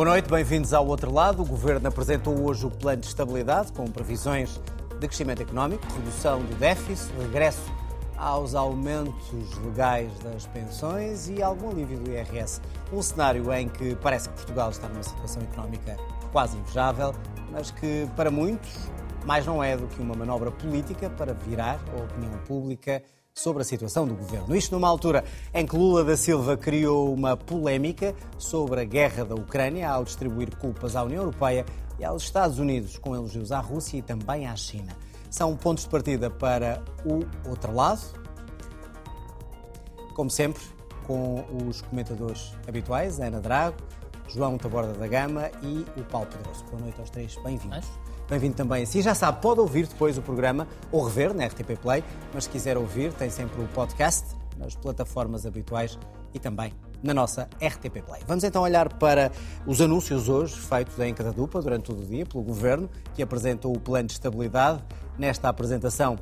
Boa noite, bem-vindos ao outro lado. O Governo apresentou hoje o plano de estabilidade com previsões de crescimento económico, redução do déficit, regresso aos aumentos legais das pensões e algum alívio do IRS. Um cenário em que parece que Portugal está numa situação económica quase invejável, mas que para muitos mais não é do que uma manobra política para virar a opinião pública sobre a situação do governo. Isto numa altura em que Lula da Silva criou uma polémica sobre a guerra da Ucrânia ao distribuir culpas à União Europeia e aos Estados Unidos, com elogios à Rússia e também à China. São pontos de partida para o outro lado. Como sempre, com os comentadores habituais, Ana Drago, João Taborda da Gama e o Paulo Pedroso. Boa noite aos três, bem-vindos. Bem-vindo também. Se já sabe, pode ouvir depois o programa ou rever na RTP Play, mas se quiser ouvir, tem sempre o podcast nas plataformas habituais e também na nossa RTP Play. Vamos então olhar para os anúncios hoje feitos em cada dupla durante todo o dia pelo Governo, que apresentou o plano de estabilidade. Nesta apresentação,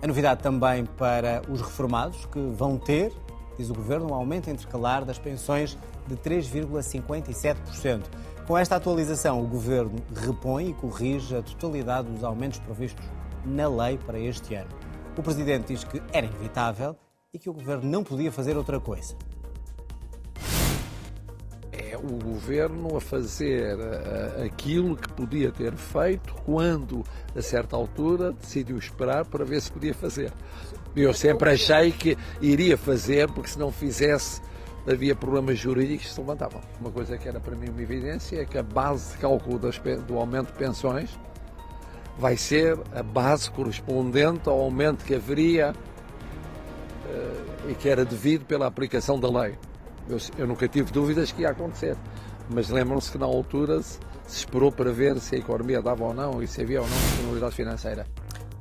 a novidade também para os reformados, que vão ter, diz o Governo, um aumento intercalar das pensões de 3,57%. Com esta atualização, o Governo repõe e corrige a totalidade dos aumentos previstos na lei para este ano. O Presidente diz que era inevitável e que o Governo não podia fazer outra coisa. É o Governo a fazer uh, aquilo que podia ter feito quando, a certa altura, decidiu esperar para ver se podia fazer. Eu sempre achei que iria fazer, porque se não fizesse havia problemas jurídicos que se levantavam. Uma coisa que era para mim uma evidência é que a base de cálculo das, do aumento de pensões vai ser a base correspondente ao aumento que haveria uh, e que era devido pela aplicação da lei. Eu, eu nunca tive dúvidas que ia acontecer, mas lembram-se que na altura se, se esperou para ver se a economia dava ou não e se havia ou não disponibilidade financeira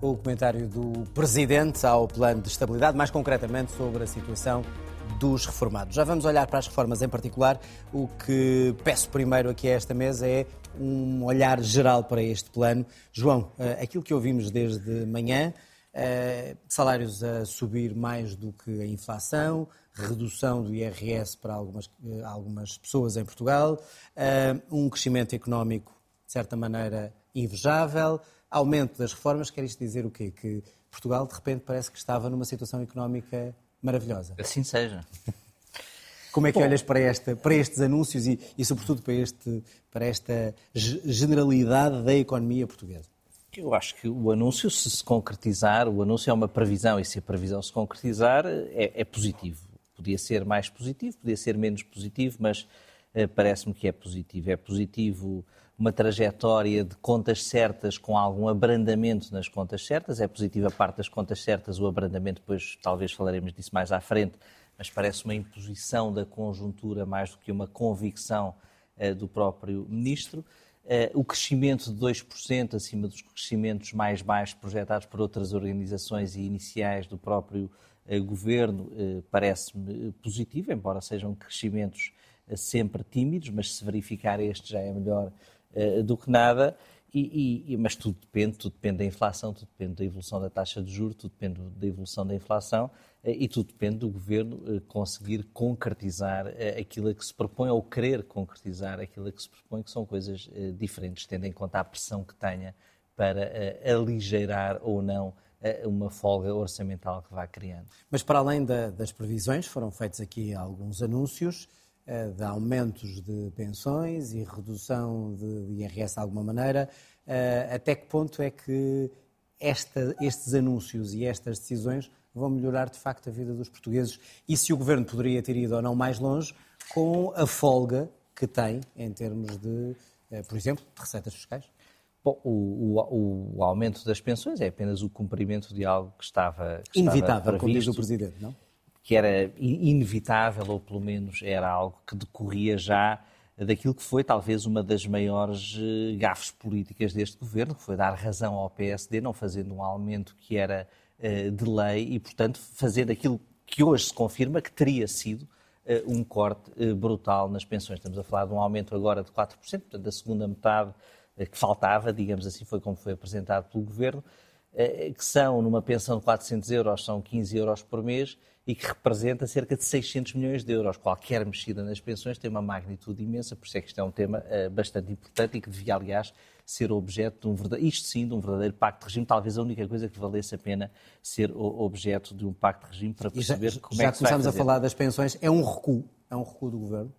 o comentário do Presidente ao plano de estabilidade, mais concretamente sobre a situação dos reformados. Já vamos olhar para as reformas em particular. O que peço primeiro aqui a esta mesa é um olhar geral para este plano. João, eh, aquilo que ouvimos desde manhã, eh, salários a subir mais do que a inflação, redução do IRS para algumas, eh, algumas pessoas em Portugal, um crescimento económico, de certa maneira, invejável, aumento das reformas, quer isto dizer o quê? Que Portugal, de repente, parece que estava numa situação económica maravilhosa. Assim seja. Como é que Bom, olhas para, esta, para estes anúncios e, e sobretudo, para, este, para esta generalidade da economia portuguesa? Eu acho que o anúncio, se se concretizar, o anúncio é uma previsão e se a previsão se concretizar, é, é positivo. Podia ser mais positivo, podia ser menos positivo, mas parece-me que é positivo. É positivo uma trajetória de contas certas com algum abrandamento nas contas certas. É positiva a parte das contas certas, o abrandamento, depois talvez falaremos disso mais à frente, mas parece uma imposição da conjuntura mais do que uma convicção uh, do próprio Ministro. Uh, o crescimento de 2%, acima dos crescimentos mais baixos projetados por outras organizações e iniciais do próprio uh, Governo, parece-me positivo, embora sejam crescimentos sempre tímidos, mas se verificar este já é melhor uh, do que nada. E, e, mas tudo depende, tudo depende da inflação, tudo depende da evolução da taxa de juros, tudo depende da evolução da inflação uh, e tudo depende do governo uh, conseguir concretizar aquilo a que se propõe ou querer concretizar aquilo a que se propõe, que são coisas diferentes, tendo em conta a pressão que tenha para aligeirar ou não uma folga orçamental que vá criando. Mas para além da, das previsões, foram feitos aqui alguns anúncios. Eh, de aumentos de pensões e redução de IRS de alguma maneira. Eh, até que ponto é que esta, estes anúncios e estas decisões vão melhorar de facto a vida dos portugueses e se o governo poderia ter ido ou não mais longe com a folga que tem em termos de, eh, por exemplo, de receitas fiscais? Bom, o, o, o, aumento das pensões é apenas o cumprimento de algo que estava, que inevitável, estava como diz o Presidente, não? Que era inevitável, ou pelo menos era algo que decorria já daquilo que foi talvez uma das maiores eh, gafes políticas deste governo, que foi dar razão ao PSD, não fazendo um aumento que era uh, de lei e, portanto, fazer aquilo que hoje se confirma que teria sido uh, um corte brutal nas pensões. Estamos a falar de um aumento agora de 4%, portanto, a segunda metade que faltava, digamos assim, foi como foi apresentado pelo governo. que são, numa pensão de 400 euros, são 15 euros por mês e que representa cerca de 600 milhões de euros. Qualquer mexida nas pensões tem uma magnitude imensa, por isso é que isto é um tema bastante importante e que devia, aliás, ser objeto de um verdadeiro, isto sim, de um verdadeiro pacto de regime, talvez a única coisa que valesse a pena ser objeto de um pacto de regime para perceber já, como já é que se vai começamos a falar das pensões, é um recuo, é um recuo do governo?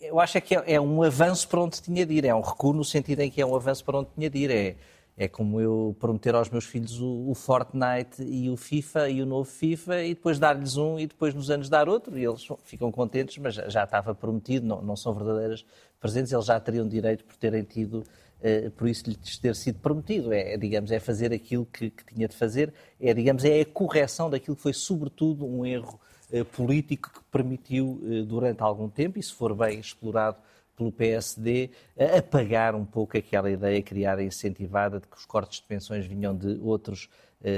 Eu acho é que é, é um avanço para onde tinha de ir, é um recuo no sentido em que é um avanço para onde tinha de ir, é, é como eu prometer aos meus filhos o, o, Fortnite e o FIFA e o novo FIFA e depois dar-lhes um e depois nos anos dar outro. E eles ficam contentes, mas já, já estava prometido, não, não são verdadeiras presentes, eles já teriam direito por terem tido Uh, por isso lhes ter sido prometido. É, digamos, é fazer aquilo que, que, tinha de fazer, é, digamos, é a correção daquilo que foi, sobretudo, um erro uh, político que permitiu, uh, durante algum tempo, e se for bem explorado pelo PSD, apagar um pouco aquela ideia criada e incentivada de que os cortes de pensões vinham de outros,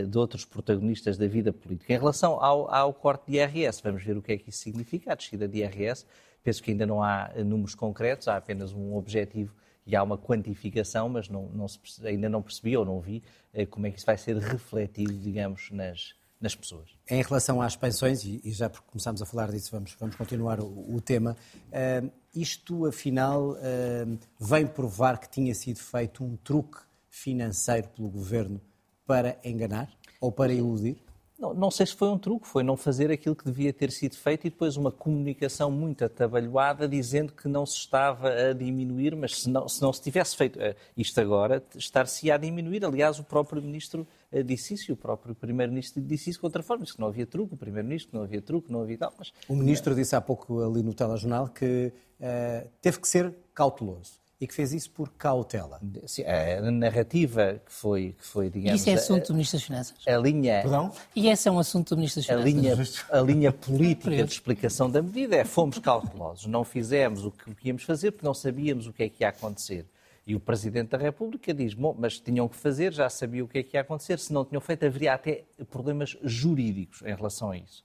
de outros protagonistas da vida política. Em relação ao, ao corte de IRS, vamos ver o que é que isso significa, a descida de IRS. Penso que ainda não há números concretos, há apenas um objetivo e há uma quantificação, mas não, não se, ainda não percebi ou não vi eh, como é que isso vai ser refletido, digamos, nas, nas pessoas. Em relação às pensões, e, e já porque começámos a falar disso, vamos, vamos continuar o, o tema, uh, isto afinal uh, vem provar que tinha sido feito um truque financeiro pelo governo para enganar ou para iludir? Não, não, sei se foi um truque, foi não fazer aquilo que devia ter sido feito e depois uma comunicação muito atabalhoada dizendo que não se estava a diminuir, mas se não se, não se tivesse feito eh, isto agora, estar-se a diminuir. Aliás, o próprio Ministro disse isso e o próprio Primeiro-Ministro disse isso de outra forma, disse que não havia truque, o Primeiro-Ministro não havia truque, não havia tal. Mas... O Ministro disse há pouco ali no telejornal que uh, teve que ser cauteloso e que fez isso por cautela. Sim, a narrativa que foi, que foi digamos... Isso é assunto do Ministro das Finanças. A linha... Perdão? E esse é um assunto do Ministro das Finanças. A linha, a linha política de explicação da medida é fomos cautelosos, não fizemos o que íamos fazer porque não sabíamos o que é que ia acontecer. E o Presidente da República diz, bom, mas tinham que fazer, já sabiam o que é que ia acontecer, se não tinham feito haveria até problemas jurídicos em relação a isso.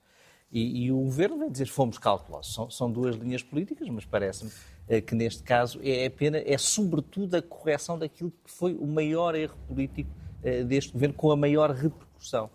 E, e o Governo vem dizer, fomos cautelosos. São, são duas linhas políticas, mas parece-me eh, que neste caso é apenas, é sobretudo a correção daquilo que foi o maior erro político eh, deste governo, com a maior repercussão.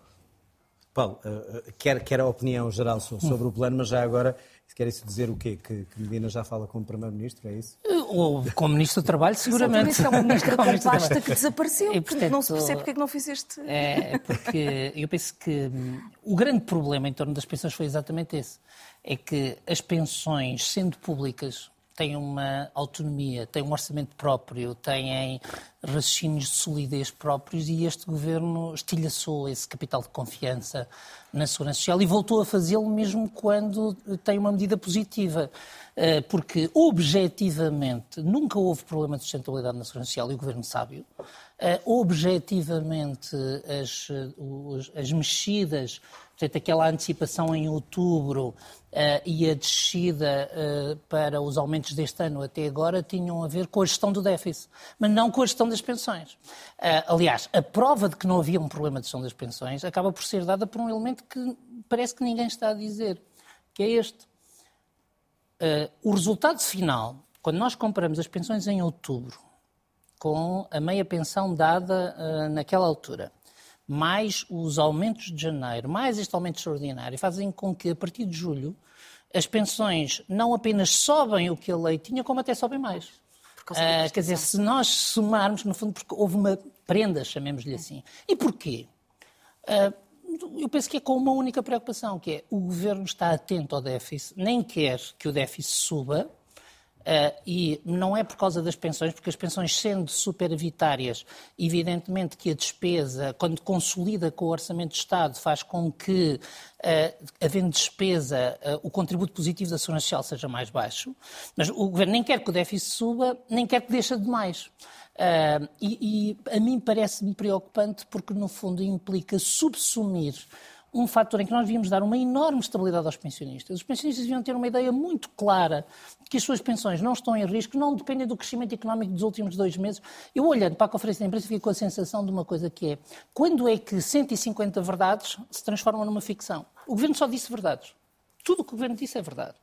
Paulo, eh, quer, quer a opinião geral sobre o plano, mas já agora quer isso dizer o quê? Que, que Medina já fala como Primeiro-Ministro, é isso? Ou como Ministro do Trabalho, seguramente. é o Ministro da pasta que desapareceu. E, portanto, não se percebe porque é que não fizeste... É, porque eu penso que hum, o grande problema em torno das pensões foi exatamente esse. É que as pensões, sendo públicas, têm uma autonomia, têm um orçamento próprio, têm raciocínios de solidez próprios e este governo estilhaçou esse capital de confiança na segurança social e voltou a fazê-lo mesmo quando tem uma medida positiva. Eh, porque, objetivamente, nunca houve problema de sustentabilidade na segurança social e o governo sabe Uh, objetivamente, as, as mexidas, portanto, aquela antecipação em outubro uh, e a descida uh, para os aumentos deste ano até agora tinham a ver com a gestão do déficit, mas não com a gestão das pensões. aliás, a prova de que não havia um problema de gestão das pensões acaba por ser dada por um elemento que parece que ninguém está a dizer, que é este. o resultado final, quando nós comparamos as pensões em outubro com a meia pensão dada uh, naquela altura, mais os aumentos de janeiro, mais este aumento extraordinário, fazem com que, a partir de julho, as pensões não apenas sobem o que a lei tinha, como até sobem mais. Uh, quer dizer, se nós somarmos, no fundo, porque houve uma prenda, chamemos-lhe assim. E porquê? Uh, eu penso que é com uma única preocupação, que é o governo está atento ao déficit, nem quer que o déficit suba, Uh, e não é por causa das pensões, porque as pensões sendo superavitárias, evidentemente que a despesa, quando consolida com o Orçamento de Estado, faz com que, uh, havendo despesa, uh, o contributo positivo da Segurança Social seja mais baixo, mas o Governo nem quer que o déficit suba, nem quer que deixe de mais. E, e a mim parece-me preocupante porque, no fundo, implica subsumir um fator em que nós devíamos dar uma enorme estabilidade aos pensionistas. Os pensionistas deviam ter uma ideia muito clara de que as suas pensões não estão em risco, não dependem do crescimento económico dos últimos dois meses. Eu, olhando para a conferência de imprensa, fico com a sensação de uma coisa que é quando é que 150 verdades se transformam numa ficção? O governo só disse verdades. Tudo o que o governo disse é verdade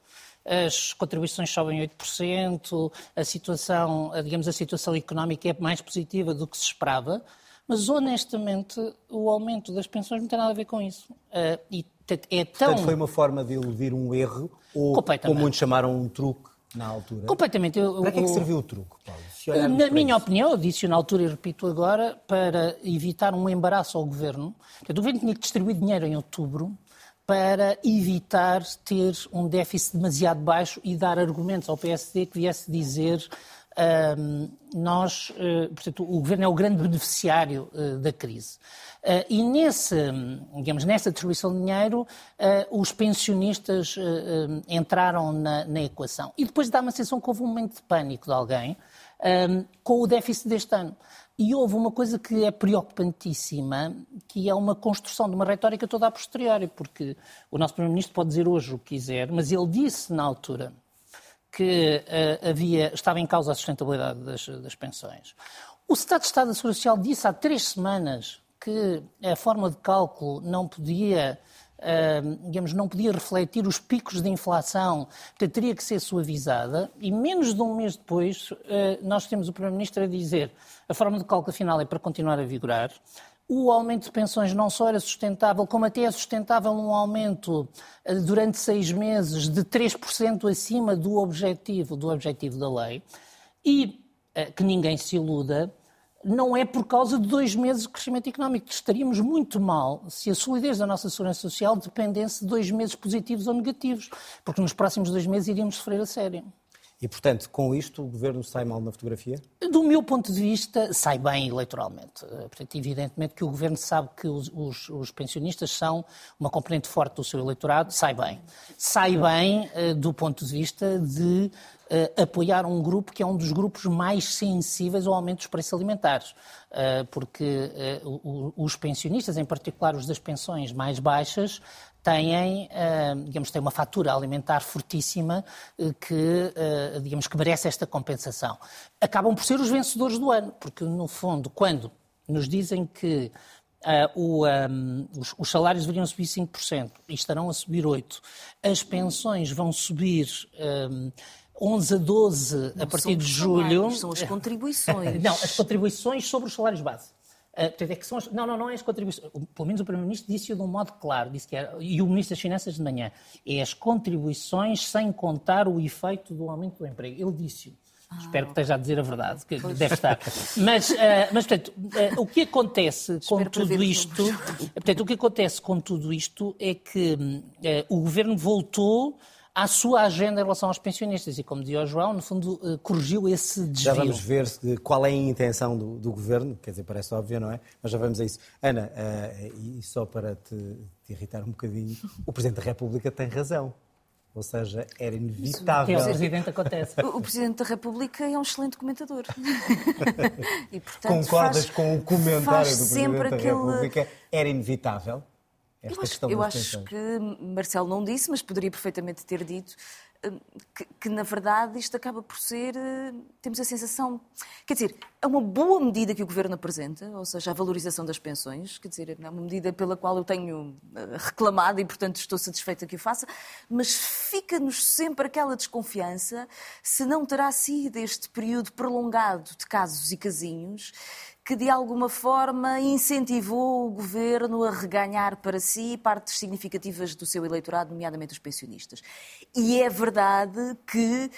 as contribuições sobem 8%, a situação, digamos, a situação económica é mais positiva do que se esperava, Mas, honestamente, o aumento das pensões não tem nada a ver com isso. Uh, e é tão... Portanto, foi uma forma de eludir um erro, ou, como muitos chamaram, um truque na altura? Completamente. Eu, para que é que serviu o truque, Paulo? Na minha isso. opinião, eu disse na altura e repito agora, para evitar um embaraço ao governo. o governo tinha que distribuir dinheiro em outubro para evitar ter um déficit demasiado baixo e dar argumentos ao PSD que viesse dizer nós, uh, portanto, o governo é o grande beneficiário uh, da crise. Uh, e nesse, digamos, nessa distribuição de dinheiro, os pensionistas entraram na, na, equação. E depois dá uma sensação que houve um momento de pânico de alguém com o déficit deste ano. E houve uma coisa que é preocupantíssima, que é uma construção de uma retórica toda a posteriori, porque o nosso Primeiro-Ministro pode dizer hoje o que quiser, mas ele disse na altura que uh, havia, estava em causa a sustentabilidade das, das pensões. O Estado de Estado da Segurança Social disse há três semanas que a forma de cálculo não podia Uh, digamos, não podia refletir os picos de inflação, portanto, teria que ser suavizada, e menos de um mês depois, uh, nós temos o Primeiro-Ministro a dizer a forma de cálculo final é para continuar a vigorar, o aumento de pensões não só era sustentável, como até é sustentável um aumento eh, durante seis meses de 3% acima do objetivo, do objetivo da lei. E eh, que ninguém se iluda, não é por causa de dois meses de crescimento económico. Estaríamos muito mal se a solidez da nossa segurança social dependesse de dois meses positivos ou negativos, porque nos próximos dois meses iríamos sofrer a sério. E, portanto, com isto, o governo sai mal na fotografia? Do meu ponto de vista, sai bem eleitoralmente. Eh, portanto, evidentemente que o governo sabe que os, os, os pensionistas são uma componente forte do seu eleitorado, sai bem. Sai bem uh, do ponto de vista de uh, apoiar um grupo que é um dos grupos mais sensíveis ao aumento dos preços alimentares. Uh, porque os pensionistas, em particular os das pensões mais baixas, têm, eh, digamos, têm uma fatura alimentar fortíssima eh, que, eh, digamos, que merece esta compensação. Acabam por ser os vencedores do ano, porque, no fundo, quando nos dizem que Uh, o, um, os, os, salários deveriam subir 5% e estarão a subir 8%. As pensões vão subir um, 11 a 12 Não a partir de julho. São as contribuições. Não, as contribuições sobre os salários base. Uh, portanto, é que são as, não, não, não é as contribuições. Pelo menos o Primeiro-Ministro disse-o de um modo claro, disse que era, e o Ministro das Finanças de manhã, é as contribuições sem contar o efeito do aumento do emprego. Ele disse-o. Ah, Espero que esteja a dizer a verdade, que pois. deve estar. Mas, uh, mas portanto, uh, o que acontece com tudo isto, portanto, o que acontece com tudo isto é que uh, o governo voltou à sua agenda em relação aos pensionistas e, como dizia o João, no fundo eh, corrigiu esse desvio. Já vamos ver qual é a intenção do, do, governo, quer dizer, parece óbvio, não é? Mas já vamos a isso. Ana, uh, e só para te, te, irritar um bocadinho, o Presidente da República tem razão. Ou seja, era inevitável. Isso, o Presidente acontece. O, o Presidente da República é um excelente comentador. e, portanto, Concordas faz, com o comentário do Presidente da aquele... República? Era inevitável? Esta eu questão acho, Eu acho que Marcelo não disse, mas poderia perfeitamente ter dito hum, que, que, na verdade isto acaba por ser, eh, temos a sensação, quer dizer, é uma boa medida que o Governo apresenta, ou seja, a valorização das pensões, quer dizer, é uma medida pela qual eu tenho eh, reclamado e, portanto, estou satisfeita que o faça, mas fica-nos sempre aquela desconfiança se não terá sido este período prolongado de casos e casinhos que de alguma forma incentivou o governo a reganhar para si partes significativas do seu eleitorado, nomeadamente os pensionistas. E é verdade que,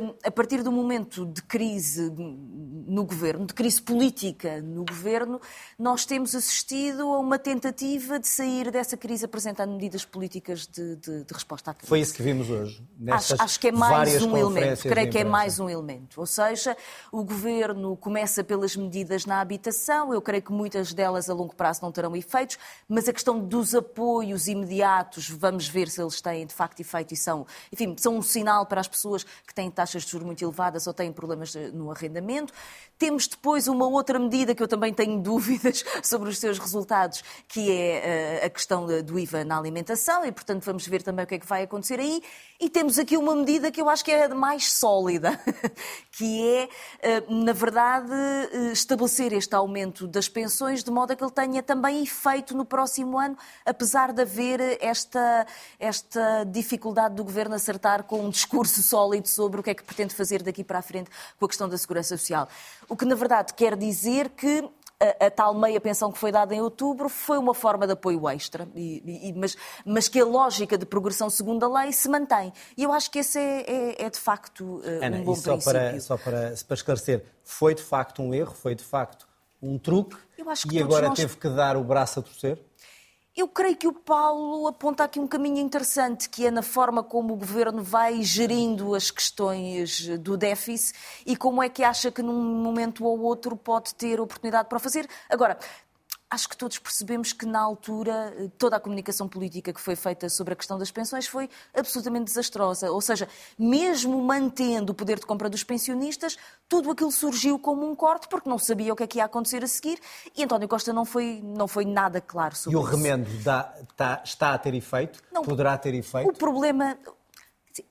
hum, a partir do momento de crise no governo, de crise política no governo, nós temos assistido a uma tentativa de sair dessa crise apresentando medidas políticas de, de, de resposta à crise. Foi isso que vimos hoje. Acho, acho, que é mais um elemento. Creio que é mais um elemento. Ou seja, o governo começa pelas medidas na habitação habitação. Eu creio que muitas delas a longo prazo não terão efeitos, mas a questão dos apoios imediatos, vamos ver se eles têm de facto efeito e são, enfim, são um sinal para as pessoas que têm taxas de juros muito elevadas ou têm problemas no arrendamento. Temos depois uma outra medida que eu também tenho dúvidas sobre os seus resultados, que é eh, a questão do IVA na alimentação, e portanto vamos ver também o que é que vai acontecer aí. E temos aqui uma medida que eu acho que é a mais sólida, que é, eh, na verdade, eh, estabelecer este aumento das pensões de modo a que ele tenha também efeito no próximo ano, apesar de haver esta, esta dificuldade do Governo acertar com um discurso sólido sobre o que é que pretende fazer daqui para a frente com a questão da segurança social. O que, na verdade, quer dizer que a, a, tal meia pensão que foi dada em outubro foi uma forma de apoio extra, e, e, mas, mas, que a lógica de progressão segundo a lei se mantém. E eu acho que esse é, é, é de facto uh, Ana, um bom só princípio. Para, só para, para esclarecer, foi de facto um erro, foi de facto um truque e agora nós... teve que dar o braço a torcer? Eu creio que o Paulo aponta aqui um caminho interessante, que é na forma como o governo vai gerindo as questões do déficit e como é que acha que num momento ou outro pode ter oportunidade para o fazer. Agora, Acho que todos percebemos que, na altura, toda a comunicação política que foi feita sobre a questão das pensões foi absolutamente desastrosa. Ou seja, mesmo mantendo o poder de compra dos pensionistas, tudo aquilo surgiu como um corte, porque não sabia o que é que ia acontecer a seguir, e António Costa não foi, não foi nada claro sobre isso. E o remendo dá, está, está a ter efeito? Não, Poderá ter efeito? O problema,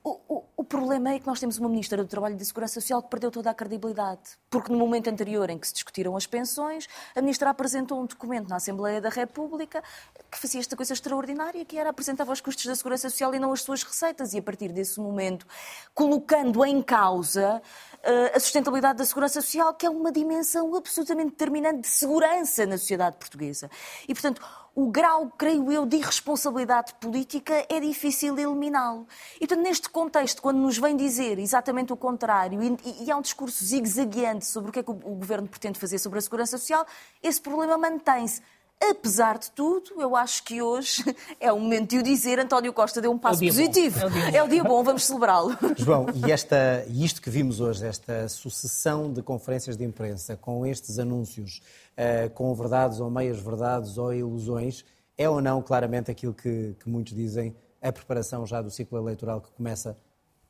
o, o, o, problema é que nós temos uma Ministra do Trabalho e da Segurança Social que perdeu toda a credibilidade. Porque no momento anterior em que se discutiram as pensões, a Ministra apresentou um documento na Assembleia da República que fazia esta coisa extraordinária, que era apresentava os custos da Segurança Social e não as suas receitas. E a partir desse momento, colocando em causa uh, a sustentabilidade da Segurança Social, que é uma dimensão absolutamente determinante de segurança na sociedade portuguesa. E, portanto, o grau, creio eu, de irresponsabilidade política é difícil eliminá-lo. E, portanto, neste contexto, quando nos vem dizer exatamente o contrário e, e há um discurso zigue-zagueante sobre o que é que o, o Governo pretende fazer sobre a segurança social, esse problema mantém-se. Apesar de tudo, eu acho que hoje é o momento de o dizer. António Costa deu um passo é positivo. É o, dia é o dia bom, vamos celebrá-lo. João, e, esta, isto que vimos hoje, esta sucessão de conferências de imprensa com estes anúncios uh, com verdades ou meias verdades ou ilusões, é ou não claramente aquilo que, que muitos dizem a preparação já do ciclo eleitoral que começa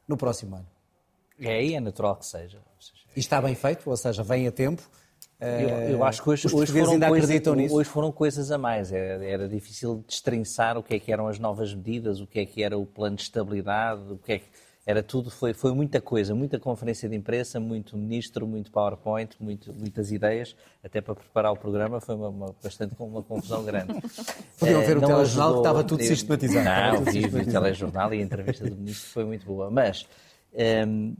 no próximo ano? É, é natural que seja. E está bem feito, ou seja, vem a tempo. Eu, eu acho que hoje, hoje, foram coisas, hoje, foram coisas, a mais. Era, era, difícil destrinçar o que é que eram as novas medidas, o que é que era o plano de estabilidade, o que é que era tudo, foi, foi muita coisa, muita conferência de imprensa, muito ministro, muito PowerPoint, muito, muitas ideias, até para preparar o programa foi uma, uma bastante uma confusão grande. Podiam ver o telejornal que estava tudo sistematizado. Não, vi o telejornal e a entrevista do ministro foi muito boa, mas hum,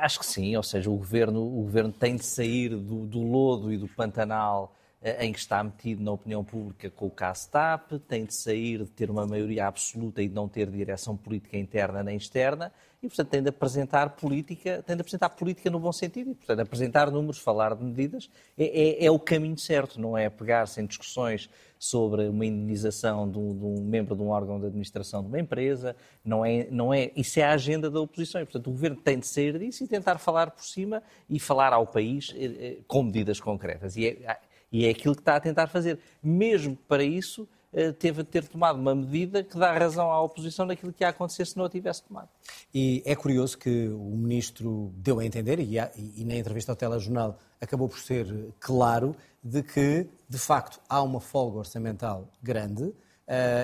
acho que sim, ou seja, o governo, o governo tem de sair do, do lodo e do pantanal em que está metido na opinião pública com o caso TAP, tem de sair de ter uma maioria absoluta e de não ter direção política interna nem externa, e, portanto, tem de apresentar política, tem de apresentar política no bom sentido, e, portanto, apresentar números, falar de medidas, é, é, é o caminho certo, não é pegar-se em discussões sobre uma indenização de um, de um, membro de um órgão de administração de uma empresa, não é, não é, isso é a agenda da oposição, e, portanto, o governo tem de sair disso e tentar falar por cima e falar ao país eh, eh, com medidas concretas. E é, e é aquilo que está a tentar fazer. Mesmo para isso, teve de ter tomado uma medida que dá razão à oposição daquilo que ia acontecer se não a tivesse tomado. E é curioso que o ministro deu a entender, e, e na entrevista ao telejornal acabou por ser claro, de que, de facto, há uma folga orçamental grande, uh,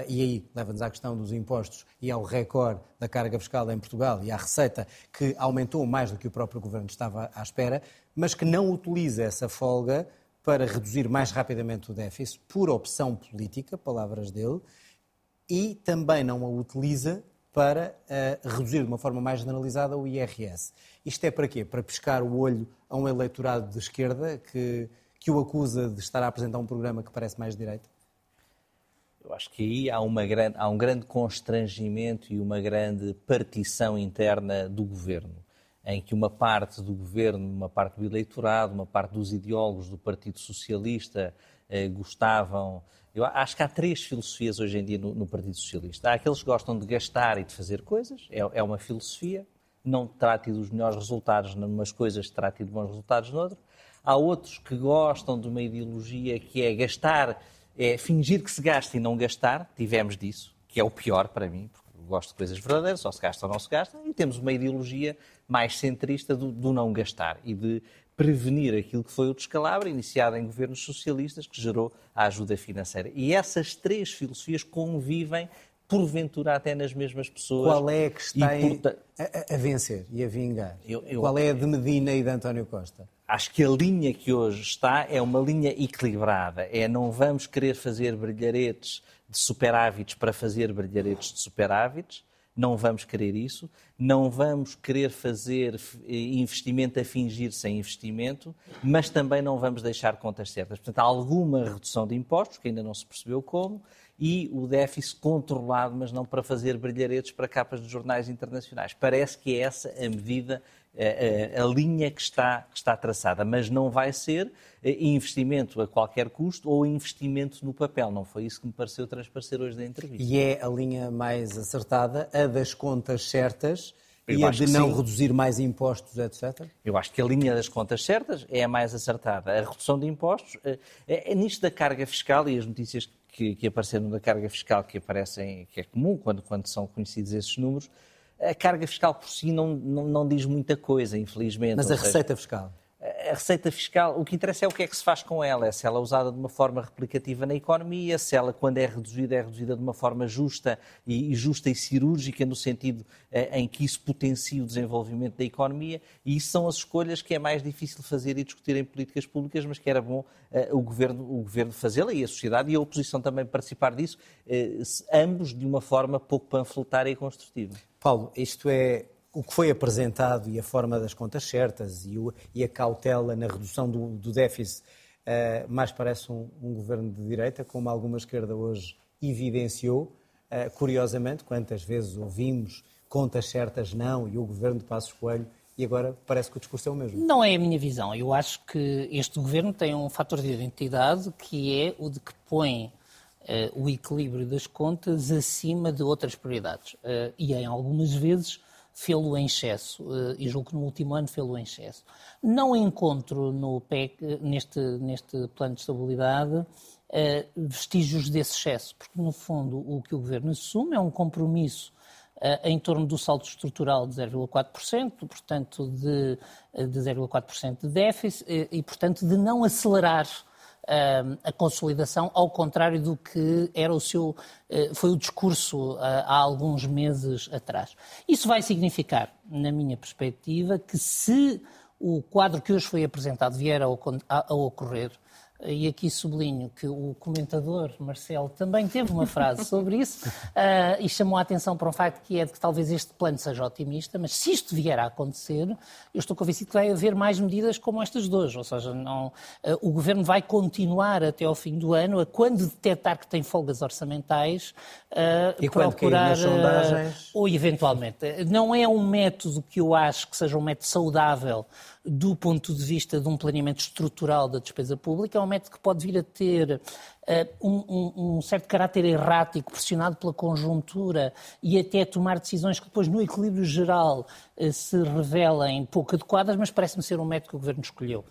e aí leva-nos à questão dos impostos e ao recorde da carga fiscal em Portugal e à receita que aumentou mais do que o próprio governo estava à espera, mas que não utiliza essa folga para reduzir mais rapidamente o déficit, por opção política, palavras dele, e também não a utiliza para uh, reduzir de uma forma mais generalizada o IRS. Isto é para quê? Para pescar o olho a um eleitorado de esquerda que, que o acusa de estar a apresentar um programa que parece mais de direita? Eu acho que aí há, uma grande, há um grande constrangimento e uma grande partição interna do governo em que uma parte do governo, uma parte do eleitorado, uma parte dos ideólogos do Partido Socialista eh, gostavam. Eu acho que há três filosofias hoje em dia no, no, Partido Socialista. Há aqueles que gostam de gastar e de fazer coisas, é, é uma filosofia. Não terá tido os melhores resultados numas coisas, terá tido bons resultados noutras. Há outros que gostam de uma ideologia que é gastar, é fingir que se gasta e não gastar. Tivemos disso, que é o pior para mim, gosto de coisas verdadeiras, só se gasta ou não se gasta. E temos uma ideologia mais centrista do, do não gastar e de prevenir aquilo que foi o descalabro iniciado em governos socialistas que gerou a ajuda financeira. E essas três filosofias convivem porventura até nas mesmas pessoas. Qual é que está e, a, a, vencer e a vingar? Eu, eu, Qual é a de Medina e de António Costa? Acho que a linha que hoje está é uma linha equilibrada. É não vamos querer fazer brilharetes de superávites para fazer brilharetes de superávites, não vamos querer isso, não vamos querer fazer eh, investimento a fingir sem investimento, mas também não vamos deixar contas certas. Portanto, há alguma redução de impostos, que ainda não se percebeu como, e o déficit controlado, mas não para fazer brilharetes para capas de jornais internacionais. Parece que é essa a medida, a, a, a linha que está, que está traçada, mas não vai ser eh, investimento a qualquer custo ou investimento no papel. Não foi isso que me pareceu transparecer hoje da entrevista. E é a linha mais acertada, a das contas certas, e a de não sim. reduzir mais impostos, etc? Eu acho que a linha das contas certas é a mais acertada. A redução de impostos é, é nisto da carga fiscal e as notícias que, que apareceram da carga fiscal, que aparecem, que é comum quando, quando são conhecidos esses números, a carga fiscal por si não, não, não diz muita coisa, infelizmente. Mas a seja, receita fiscal? A receita fiscal, o que interessa é o que é que se faz com ela, é se ela é usada de uma forma replicativa na economia, se ela, quando é reduzida, é reduzida de uma forma justa e, e justa e cirúrgica, no sentido eh, em que isso potencia o desenvolvimento da economia, e isso são as escolhas que é mais difícil fazer e discutir em políticas públicas, mas que era bom eh, o governo, o governo fazê-la e a sociedade e a oposição também participar disso, eh, ambos de uma forma pouco panfletária e construtiva. Paulo, isto é o que foi apresentado e a forma das contas certas e, o, e a cautela na redução do, do déficit uh, mais parece um, um, governo de direita, como alguma esquerda hoje evidenciou. Uh, curiosamente, quantas vezes ouvimos contas certas não e o governo de Passos Coelho e agora parece que o discurso é o mesmo. Não é a minha visão. Eu acho que este governo tem um fator de identidade que é o de que põe o equilíbrio das contas acima de outras prioridades. Uh, e em algumas vezes fê-lo em excesso, eh, e julgo que no último ano fê-lo em excesso. Não encontro no PEC, neste, neste plano de estabilidade, eh, vestígios desse excesso, porque no fundo o que o Governo assume é um compromisso eh, em torno do saldo estrutural de 0,4%, portanto de, de 0,4% de déficit e, portanto, de não acelerar a consolidação, ao contrário do que era o seu, eh, foi o discurso ah, há alguns meses atrás. Isso vai significar, na minha perspectiva, que se o quadro que hoje foi apresentado vier a ocorrer, e aqui sublinho que o comentador Marcelo também teve uma frase sobre isso uh, e chamou a atenção para um facto que é de que talvez este plano seja otimista, mas se isto vier a acontecer, eu estou convencido que vai haver mais medidas como estas duas, ou seja, não, uh, o Governo vai continuar até ao fim do ano a quando detectar que tem folgas orçamentais uh, e procurar ou eventualmente. Não é um método que eu acho que seja um método saudável do ponto de vista de um planeamento estrutural da despesa pública, é um método que pode vir a ter uh, um, um, um, certo caráter errático, pressionado pela conjuntura e até tomar decisões que depois, no equilíbrio geral, uh, se revelem pouco adequadas, mas parece-me ser um método que o Governo escolheu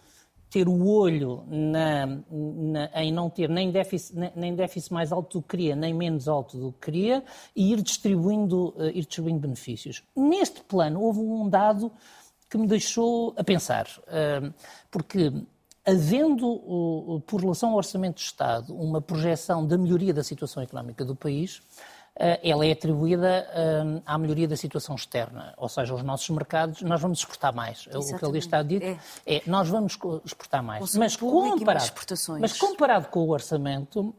ter o olho na, na, em não ter nem déficit, nem, nem, déficit mais alto do que queria, nem menos alto do que queria, e ir distribuindo, uh, ir distribuindo benefícios. Neste plano, houve um dado que me deixou a pensar. Porque, havendo, por relação ao Orçamento de Estado, uma projeção da melhoria da situação económica do país, ah, ela é atribuída à melhoria da situação externa, ou seja, os nossos mercados, nós vamos exportar mais. Exatamente. O que ali está dito é. é nós vamos exportar mais. Mas comparado, mas comparado com o orçamento,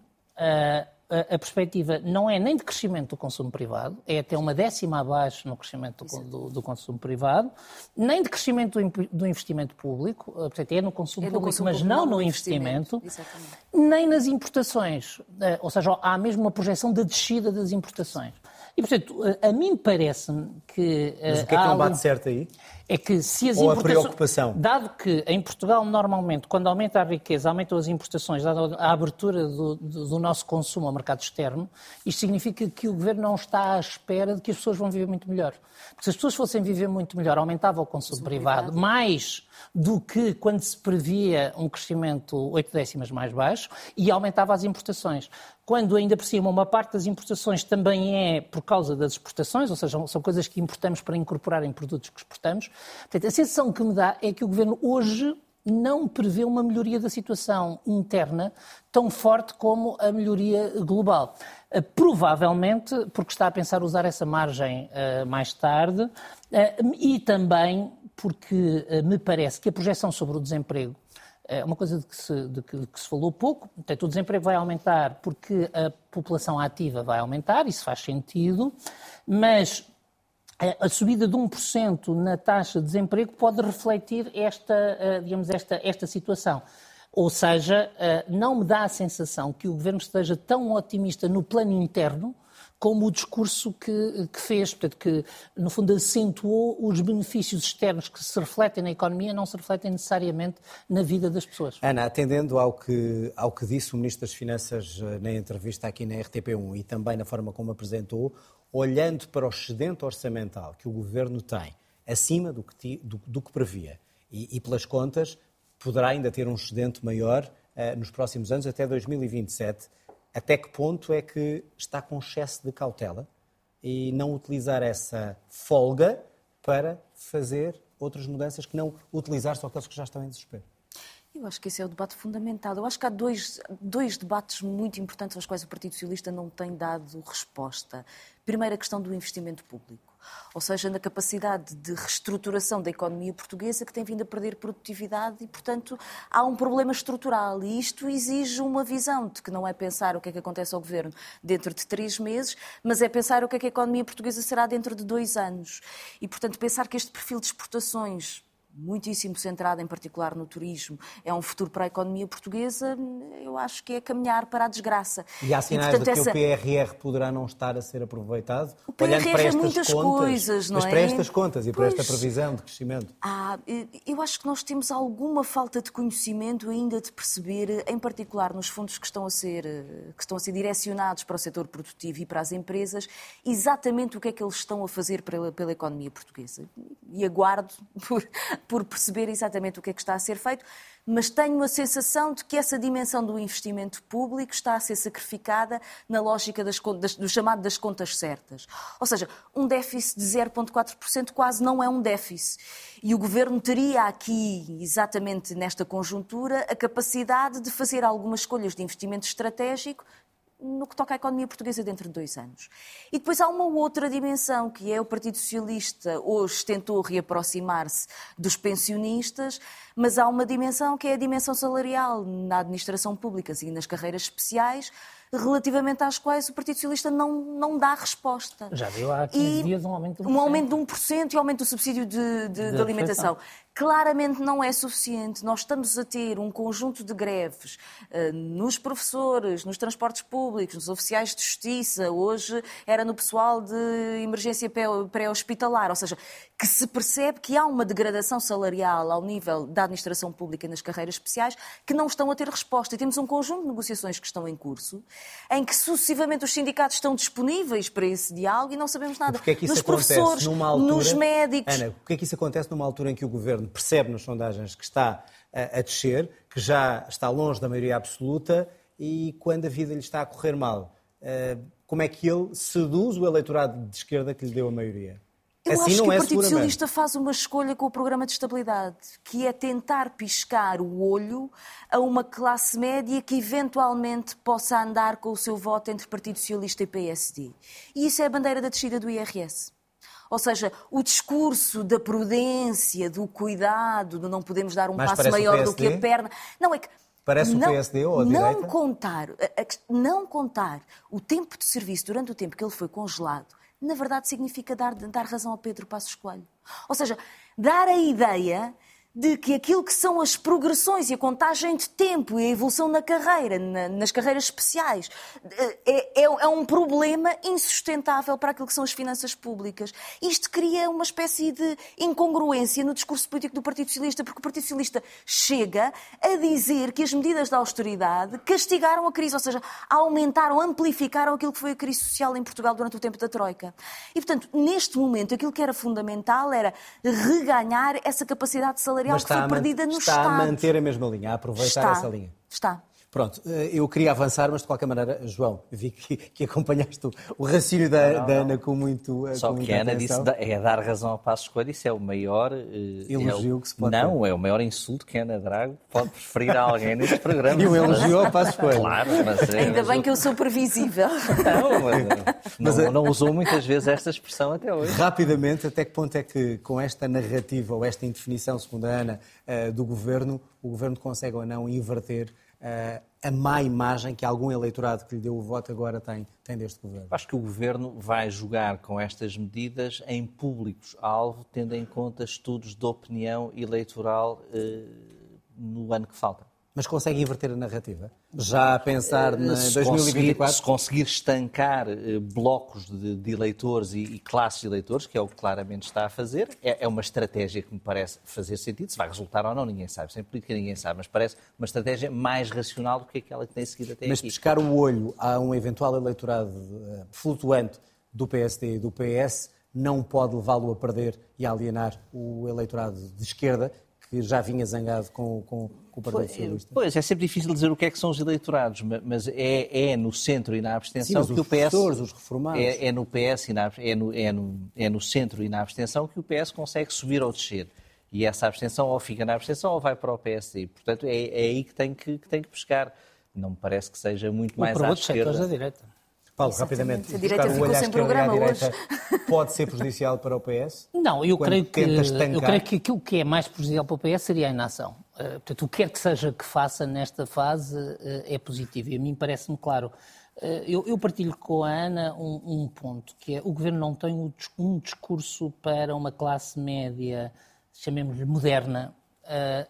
a, perspectiva não é nem de crescimento do consumo privado, é até uma décima abaixo no crescimento do, do, do consumo privado, nem de crescimento do, do investimento público, eh, portanto, é no consumo é público, consumo mas público, não no investimento, investimento nem nas importações. Eh, ou seja, há mesmo uma projeção da descida das importações. E, portanto, eh, a mim parece-me que. Mas o que é que não bate certo aí? É que se as Ou importações. A preocupação. Dado que em Portugal, normalmente, quando aumenta a riqueza, aumentam as importações, dado a abertura do, do, nosso consumo ao mercado externo, isto significa que o governo não está à espera de que as pessoas vão viver muito melhor. Porque se as pessoas fossem viver muito melhor, aumentava o consumo privado, mais do que quando se previa um crescimento oito décimas mais baixo e aumentava as importações. Quando ainda por cima uma parte das importações também é por causa das exportações, ou seja, são coisas que importamos para incorporar em produtos que exportamos. Portanto, a sensação que me dá é que o Governo hoje não prevê uma melhoria da situação interna tão forte como a melhoria global. Eh, provavelmente porque está a pensar usar essa margem uh, mais tarde uh, e também porque uh, me parece que a projeção sobre o desemprego é uma coisa de que, se, de que, de que se falou pouco. Portanto, o desemprego vai aumentar porque a população ativa vai aumentar, isso faz sentido, mas a subida de 1% na taxa de desemprego pode refletir esta, digamos, esta, esta situação. Ou seja, não me dá a sensação que o governo esteja tão otimista no plano interno como o discurso que, que, fez, portanto, que no fundo acentuou os benefícios externos que se refletem na economia, não se refletem necessariamente na vida das pessoas. Ana, atendendo ao que, ao que disse o Ministro das Finanças eh, na entrevista aqui na RTP1 e também na forma como apresentou, olhando para o excedente orçamental que o Governo tem, acima do que, do, do que previa, e, e, pelas contas, poderá ainda ter um excedente maior uh, nos próximos anos, até 2027 até que ponto é que está com excesso de cautela e não utilizar essa folga para fazer outras mudanças que não utilizar só aqueles que já estão em desespero? Eu acho que esse é o debate fundamental. Eu acho que há dois, dois debates muito importantes aos quais o Partido Socialista não tem dado resposta. Primeiro, a questão do investimento público ou seja, na capacidade de reestruturação da economia portuguesa que tem vindo a perder produtividade e, portanto, há um problema estrutural. E isto exige uma visão de que não é pensar o que é que acontece ao governo dentro de três meses, mas é pensar o que é que a economia portuguesa será dentro de dois anos. E, portanto, pensar que este perfil de exportações muitíssimo centrada em particular no turismo, é um futuro para a economia portuguesa, eu acho que é caminhar para a desgraça. E há sinais e, portanto, de que essa... o PRR poderá não estar a ser aproveitado? O PRR olhando para é estas muitas contas, coisas, não mas é? Mas para estas contas e pois... para esta previsão de crescimento? Ah, eu acho que nós temos alguma falta de conhecimento ainda de perceber, em particular nos fundos que estão a ser, que estão a ser direcionados para o setor produtivo e para as empresas, exatamente o que é que eles estão a fazer pela, pela economia portuguesa. E aguardo por por perceber exatamente o que é que está a ser feito, mas tenho a sensação de que essa dimensão do investimento público está a ser sacrificada na lógica das, das, do chamado das contas certas. Ou seja, um déficit de 0,4% quase não é um déficit. E o governo teria aqui, exatamente nesta conjuntura, a capacidade de fazer algumas escolhas de investimento estratégico no que toca à economia portuguesa dentro de dois anos. E depois há uma outra dimensão, que é o Partido Socialista hoje tentou reaproximar-se dos pensionistas, mas há uma dimensão que é a dimensão salarial na administração pública e nas carreiras especiais, relativamente às quais o Partido Socialista não, não dá resposta. Já viu há 15 e dias um aumento de 1%. Um aumento de 1% e aumento do subsídio de, de, de, de alimentação claramente não é suficiente. Nós estamos a ter um conjunto de greves uh, nos professores, nos transportes públicos, nos oficiais de justiça, hoje era no pessoal de emergência pré-hospitalar, ou seja, que se percebe que há uma degradação salarial ao nível da administração pública nas carreiras especiais que não estão a ter resposta. E temos um conjunto de negociações que estão em curso, em que sucessivamente os sindicatos estão disponíveis para esse diálogo e não sabemos nada. Porque é que isso nos acontece professores, numa altura... nos médicos. Ana, porquê é que isso acontece numa altura em que o governo percebe nas sondagens que está a, a descer, que já está longe da maioria absoluta e quando a vida lhe está a correr mal, uh, como é que ele seduz o eleitorado de esquerda que lhe deu a maioria? Eu assim acho que é o Partido Socialista faz uma escolha com o programa de estabilidade, que é tentar piscar o olho a uma classe média que eventualmente possa andar com o seu voto entre Partido Socialista e PSD. E isso é a bandeira da descida do IRS. Ou seja, o discurso da prudência, do cuidado, de não podemos dar um Mas passo maior do que a perna. Não, é que. Parece não, o PSD ou a não direita? Contar, não contar o tempo de serviço durante o tempo que ele foi congelado, na verdade significa dar, dar razão ao Pedro Passos Coelho. Ou seja, dar a ideia de que aquilo que são as progressões e a contagem de tempo e a evolução na carreira, na, nas carreiras especiais, eh, é, é, é, um problema insustentável para aquilo que são as finanças públicas. Isto cria uma espécie de incongruência no discurso político do Partido Socialista, porque o Partido Socialista chega a dizer que as medidas da austeridade castigaram a crise, ou seja, aumentaram, amplificaram aquilo que foi a crise social em Portugal durante o tempo da Troika. E, portanto, neste momento, aquilo que era fundamental era reganhar essa capacidade de salarial salarial que foi perdida no está Estado. Está a manter a mesma linha, a aproveitar está, essa linha. Está. Pronto, eh, eu queria avançar, mas de qualquer maneira, João, vi que, que acompanhaste o, o raciocínio da, não, da Ana com muito eh, Só com que a Ana disse é dar razão ao Passo Escolha, isso é o maior... Elogio é o, que se pode Não, ter. é o maior insulto que a Ana Drago pode preferir a alguém neste programa. E um elogio ao Passo Escolha. Claro, mas... Ainda bem que eu sou previsível. Não, mas, não, não usou muitas vezes esta expressão até hoje. Rapidamente, até que ponto é que com esta narrativa ou esta indefinição, segundo a Ana, do Governo, o Governo consegue ou não inverter a má imagem que algum eleitorado que lhe deu o voto agora tem, tem deste governo? Acho que o governo vai jogar com estas medidas em públicos-alvo, tendo em conta estudos de opinião eleitoral uh, no ano que falta. Mas consegue inverter a narrativa? Já a pensar em 2024? Conseguir, se conseguir estancar eh, blocos de, de eleitores e, e, classes de eleitores, que é o que claramente está a fazer, é, é, uma estratégia que me parece fazer sentido. Se vai resultar ou não, ninguém sabe. Sem política, ninguém sabe. Mas parece uma estratégia mais racional do que aquela que tem seguido até mas aqui. Mas pescar o olho a um eventual eleitorado uh, flutuante do PSD e do PS não pode levá-lo a perder e a alienar o eleitorado de esquerda, que já vinha zangado com, com, com o Partido pois, Socialista? Pois, é sempre difícil dizer o que é que são os eleitorados, mas é, é no centro e na abstenção Sim, que o PS... os reformados... É, é, no PS e na, é, no, é, no, é no centro e na abstenção que o PS consegue subir ou descer. E essa abstenção ou fica na abstenção ou vai para o PSD. Portanto, é, é aí que tem que, que tem que pescar. Não me parece que seja muito mais à esquerda. da direita. Paulo, rapidamente, a direita ficou um sem programa direita pode ser prejudicial para o PS? Não, eu creio, que, eu creio que aquilo que é mais prejudicial para o PS seria a inação. Uh, portanto, o que quer que seja que faça nesta fase uh, é positivo. E a mim parece-me claro. Uh, eu, eu, partilho com a Ana um, um, ponto, que é o Governo não tem um discurso para uma classe média, chamemos-lhe moderna,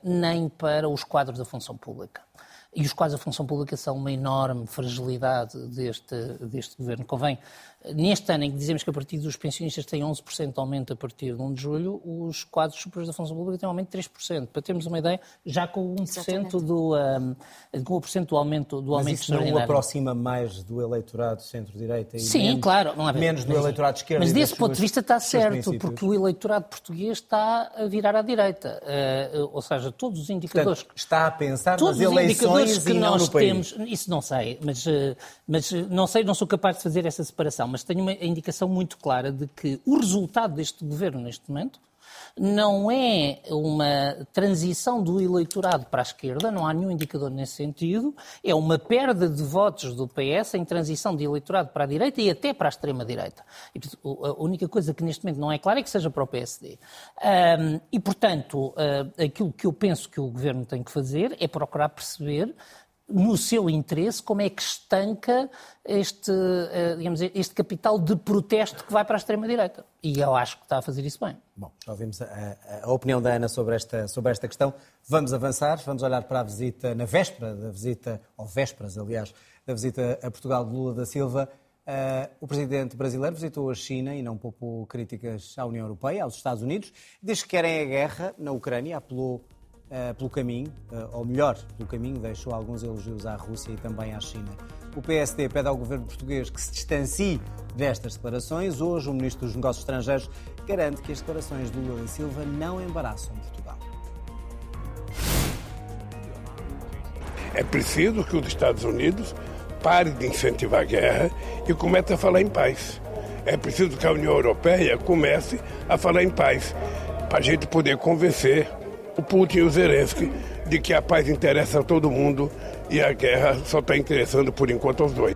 nem para os quadros da função pública e os quais a função pública são uma enorme fragilidade deste, deste governo. Convém Neste ano em que dizemos que a partir dos pensionistas tem 11% de aumento a partir de 1 de julho, os quadros superiores da função pública têm um aumento de 3%. Para termos uma ideia, já com 1% do, um, com 1% do aumento do Mas aumento isso não o aproxima mais do eleitorado centro-direita e Sim, menos, claro, não menos do eleitorado esquerdo. Mas desse ponto de vista está certo, porque o eleitorado português está a virar à direita. Uh, ou seja, todos os indicadores... Portanto, está a pensar nas eleições que e não nós no país. temos, isso não sei, mas, uh, mas não sei, não sou capaz de fazer essa separação mas tenho uma indicação muito clara de que o resultado deste governo neste momento não é uma transição do eleitorado para a esquerda, não há nenhum indicador nesse sentido, é uma perda de votos do PS em transição de eleitorado para a direita e até para a extrema-direita. A única coisa que neste momento não é clara é que seja para o PSD. Um, e, portanto, uh, aquilo que eu penso que o governo tem que fazer é procurar perceber no seu interesse, como é que estanca este, eh, digamos, este capital de protesto que vai para a extrema-direita. E eu acho que está a fazer isso bem. Bom, já ouvimos a, a, opinião da Ana sobre esta, sobre esta questão. Vamos avançar, vamos olhar para a visita, na véspera da visita, ou vésperas, aliás, da visita a Portugal de Lula da Silva. Uh, o presidente brasileiro visitou a China e não poupou críticas à União Europeia, aos Estados Unidos. Diz que querem a guerra na Ucrânia, apelou uh, pelo caminho, uh, ou melhor, pelo caminho, deixou alguns elogios à Rússia e também à China. O PSD pede ao governo português que se distancie destas declarações. Hoje, o ministro dos Negócios Estrangeiros garante que as declarações de Lula da Silva não embaraçam Portugal. É preciso que os Estados Unidos pare de incentivar a guerra e comece a falar em paz. É preciso que a União Europeia comece a falar em paz, para a gente poder convencer o Putin e o Zelensky de que a paz interessa a todo mundo e a guerra só está interessando por enquanto aos dois.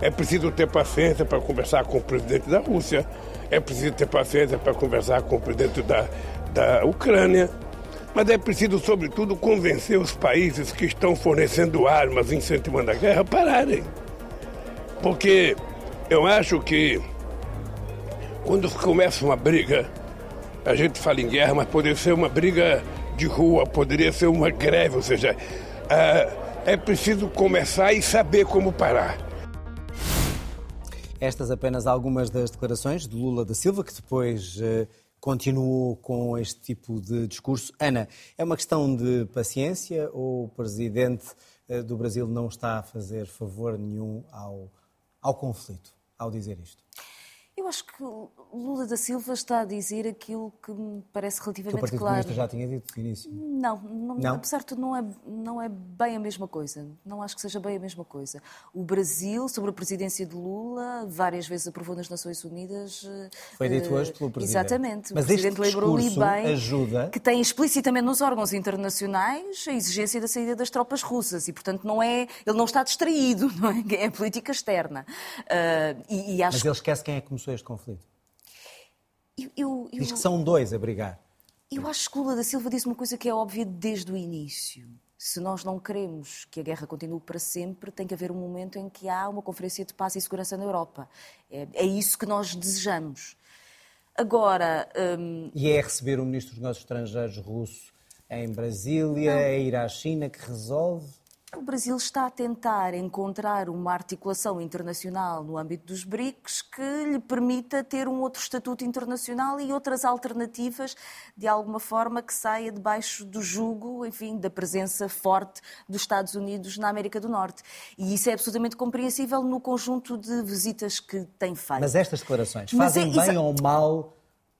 É preciso ter paciência para conversar com o presidente da Rússia, é preciso ter paciência para conversar com o presidente da, da Ucrânia, mas é preciso, sobretudo, convencer os países que estão fornecendo armas, incentivando a guerra, a pararem. Porque eu acho que quando começa uma briga, a gente fala em guerra, mas poderia ser uma briga de rua, poderia ser uma greve, ou seja, é, é preciso começar e saber como parar. Estas apenas algumas das declarações de Lula da Silva, que depois uh, continuou com este tipo de discurso. Ana, é uma questão de paciência ou o presidente uh, do Brasil não está a fazer favor nenhum ao, ao conflito ao dizer isto? Eu acho que Lula da Silva está a dizer aquilo que me parece relativamente claro. O Partido claro. Comunista já tinha dito no início. Não, não, não, apesar de tudo, não é, não é bem a mesma coisa. Não acho que seja bem a mesma coisa. O Brasil, sobre a presidência de Lula, várias vezes aprovou nas Nações Unidas. Foi dito uh, hoje pelo Presidente. Exatamente. Mas o Presidente lembrou-lhe bem ajuda... que tem explicitamente nos órgãos internacionais a exigência da saída das tropas russas e, portanto, não é, ele não está distraído, não é? É a política externa. Uh, e, e acho... Mas ele esquece quem é que começou este conflito. Eu, eu, Diz que são dois a brigar. Eu acho que Lula da Silva disse uma coisa que é óbvia desde o início. Se nós não queremos que a guerra continue para sempre, tem que haver um momento em que há uma conferência de paz e segurança na Europa. É, é isso que nós desejamos. Agora. Hum... E é receber o ministro dos Negócios Estrangeiros russo em Brasília, não. é ir à China que resolve? O Brasil está a tentar encontrar uma articulação internacional no âmbito dos BRICS que lhe permita ter um outro estatuto internacional e outras alternativas, de alguma forma, que saia debaixo do jugo, enfim, da presença forte dos Estados Unidos na América do Norte. E isso é absolutamente compreensível no conjunto de visitas que tem feito. Mas estas declarações fazem é, bem ou mal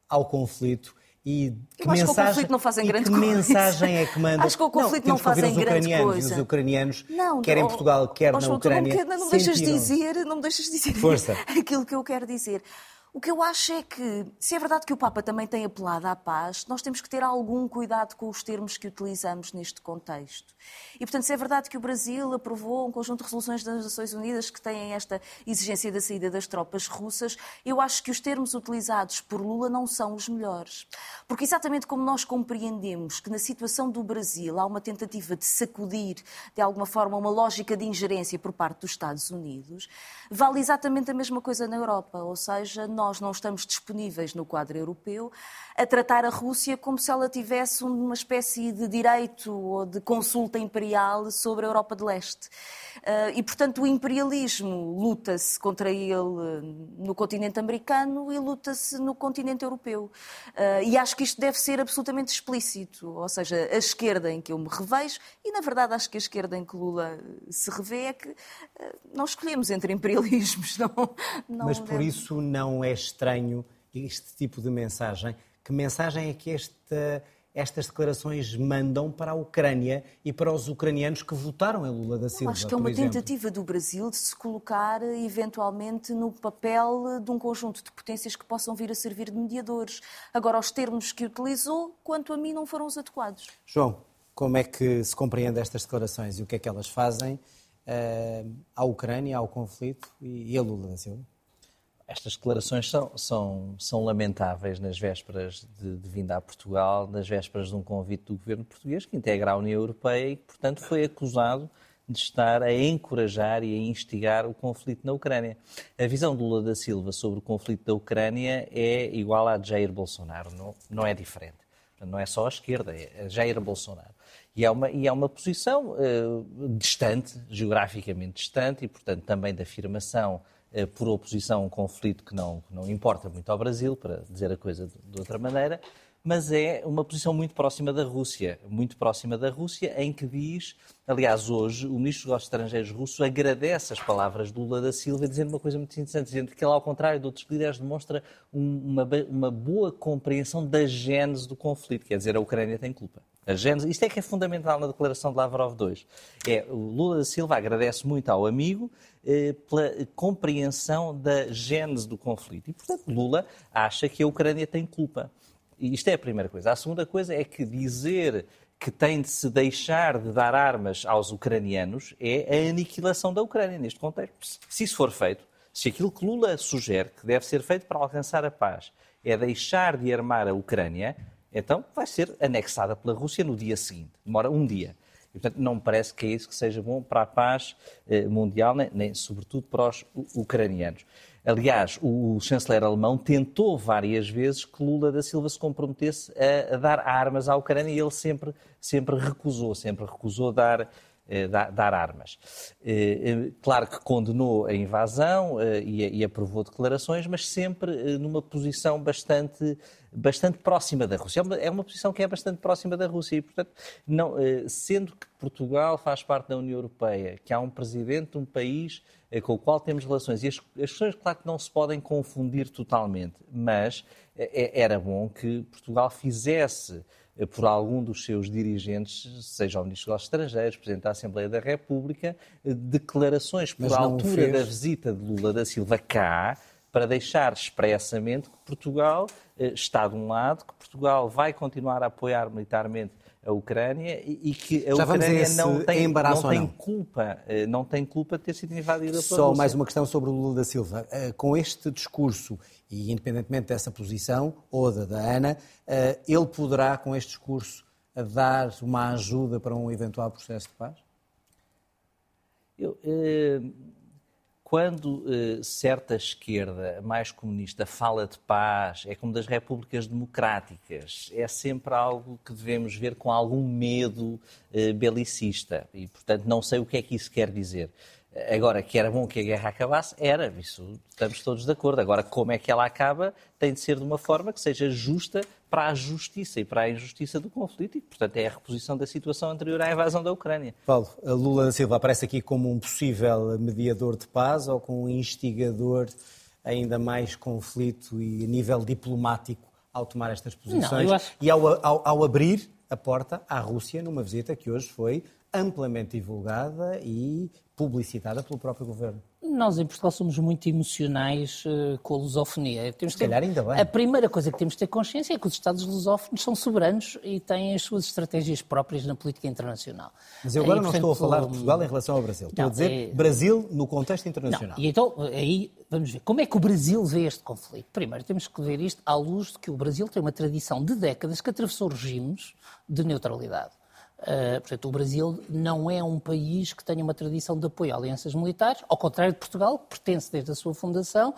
ao conflito? E que, mensagem, que o conflito não fazem grande que coisa. mensagem é que manda? Acho que o conflito não, não fazem grande coisa. Os ucranianos, não, quer em Portugal, quer na Ucrânia, não, não, deixas dizer, não me deixas dizer Força. aquilo que eu quero dizer. O que eu acho é que, se é verdade que o Papa também tem apelado à paz, nós temos que ter algum cuidado com os termos que utilizamos neste contexto. E, portanto, se é verdade que o Brasil aprovou um conjunto de resoluções das Nações Unidas que têm esta exigência da saída das tropas russas, eu acho que os termos utilizados por Lula não são os melhores. Porque, exatamente como nós compreendemos que na situação do Brasil há uma tentativa de sacudir, de alguma forma, uma lógica de ingerência por parte dos Estados Unidos, vale exatamente a mesma coisa na Europa. Ou seja, não estamos disponíveis no quadro europeu a tratar a Rússia como se ela tivesse uma espécie de direito ou de consulta imperial sobre a Europa de Leste. Uh, e, portanto, o imperialismo luta-se contra ele no continente americano e luta-se no continente europeu. Uh, e acho que isto deve ser absolutamente explícito. Ou seja, a esquerda em que eu me revejo, e na verdade acho que a esquerda em que Lula se revê é que não escolhemos entre imperialismos. Não, não Mas por deve... isso não é estranho este tipo de mensagem? Que mensagem é que esta estas declarações mandam para a Ucrânia e para os ucranianos que votaram em Lula da Silva. Acho que é uma tentativa do Brasil de se colocar eventualmente no papel de um conjunto de potências que possam vir a servir de mediadores. Agora, os termos que utilizou, quanto a mim, não foram os adequados. João, como é que se compreende estas declarações e o que é que elas fazem uh, à Ucrânia, ao conflito e a Lula da Silva? Estas declarações são, são, são lamentáveis nas vésperas de, de vinda a Portugal, nas vésperas de um convite do governo português que integra a União Europeia e que, portanto, foi acusado de estar a encorajar e a instigar o conflito na Ucrânia. A visão de Lula da Silva sobre o conflito da Ucrânia é igual à de Jair Bolsonaro, não, não é diferente. Não é só a esquerda, é Jair Bolsonaro. E é uma, e é uma posição uh, distante, geograficamente distante, e, portanto, também da afirmação por oposição a um conflito que não, não importa muito ao Brasil, para dizer a coisa de, de outra maneira, mas é uma posição muito próxima da Rússia, muito próxima da Rússia, em que diz, aliás, hoje, o ministro dos Negócios Estrangeiros russo agradece as palavras do Lula da Silva, dizendo uma coisa muito interessante, dizendo que ele, ao contrário de outros líderes, demonstra uma, uma boa compreensão da gênese do conflito, quer dizer, a Ucrânia tem culpa. A gênese, isto é que é fundamental na declaração de Lavrov II. É, o Lula da Silva agradece muito ao amigo eh, pela compreensão da gênese do conflito. E, portanto, Lula acha que a Ucrânia tem culpa. E isto é a primeira coisa. A segunda coisa é que dizer que tem de se deixar de dar armas aos ucranianos é a aniquilação da Ucrânia neste contexto. Se isso for feito, se aquilo que Lula sugere que deve ser feito para alcançar a paz é deixar de armar a Ucrânia, então vai ser anexada pela Rússia no dia seguinte. Demora um dia. E, portanto, não me parece que é isso que seja bom para a paz eh, mundial, nem, nem, sobretudo para os ucranianos. Aliás, o chanceler alemão tentou várias vezes que Lula da Silva se comprometesse a, a dar armas à Ucrânia e ele sempre, sempre recusou, sempre recusou dar eh, dar armas. Eh, claro que condenou a invasão e aprovou declarações, mas sempre numa posição bastante, bastante próxima da Rússia. É, é uma posição que é bastante próxima da Rússia e, portanto, não, sendo que Portugal faz parte da União Europeia, que há um presidente de um país com o qual temos relações, e as, as questões, claro que não se podem confundir totalmente, mas era bom que Portugal fizesse eh, por algum dos seus dirigentes, seja o Ministro dos Estrangeiros, Presidente da Assembleia da República, eh, declarações por altura da visita de Lula da Silva cá, para deixar expressamente que Portugal eh, está de um lado, que Portugal vai continuar a apoiar militarmente a Ucrânia e que a Já Ucrânia não tem, não tem não? culpa, não tem culpa de ter sido invadida pela Só mais uma questão sobre o Lula da Silva. Com este discurso e independentemente dessa posição, ou da da Ana, eh, ele poderá, com este discurso, dar uma ajuda para um eventual processo de paz? Eu, eh, quando eh, certa esquerda mais comunista fala de paz, é como das repúblicas democráticas, é sempre algo que devemos ver com algum medo eh, belicista. E, portanto, não sei o que é que isso quer dizer. Agora, que era bom que a guerra acabasse, era, isso estamos todos de acordo. Agora, como é que ela acaba, tem de ser de uma forma que seja justa para a justiça e para a injustiça do conflito e, portanto, é a reposição da situação anterior à invasão da Ucrânia. Paulo, Lula da Silva aparece aqui como um possível mediador de paz ou como um instigador ainda mais conflito e a nível diplomático ao tomar estas posições Não, acho... e ao, ao, ao abrir a porta à Rússia numa visita que hoje foi amplamente divulgada e publicitada pelo próprio governo. Nós em Portugal somos muito emocionais uh, com a lusofonia. Temos Se calhar ter... ainda bem. A primeira coisa que temos de ter consciência é que os Estados lusófonos são soberanos e têm as suas estratégias próprias na política internacional. Mas eu agora e, não portanto, estou a falar de Portugal em relação ao Brasil. Estou não, a dizer é... Brasil no contexto internacional. Não. E então, aí, vamos ver. Como é que o Brasil vê este conflito? Primeiro, temos que ver isto à luz de que o Brasil tem uma tradição de décadas que atravessou regimes de neutralidade. Uh, portanto, o Brasil não é um país que tenha uma tradição de apoio a alianças militares, ao contrário de Portugal, que pertence desde a sua fundação,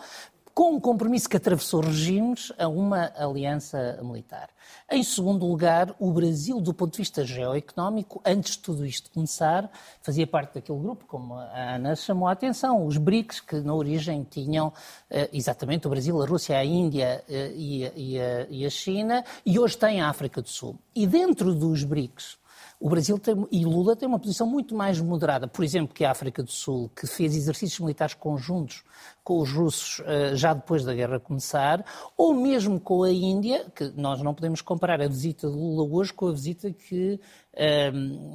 com um compromisso que atravessou regimes a uma aliança militar. Em segundo lugar, o Brasil, do ponto de vista geoeconómico, antes de tudo isto começar, fazia parte daquele grupo, como a Ana chamou a atenção, os BRICS, que na origem tinham eh, exatamente o Brasil, a Rússia, a Índia eh, e a, e a China, e hoje tem a África do Sul. E dentro dos BRICS, o Brasil tem, e Lula tem uma posição muito mais moderada, por exemplo, que a África do Sul, que fez exercícios militares conjuntos com os russos uh, já depois da guerra começar, ou mesmo com a Índia, que nós não podemos comparar a visita de Lula hoje com a visita que,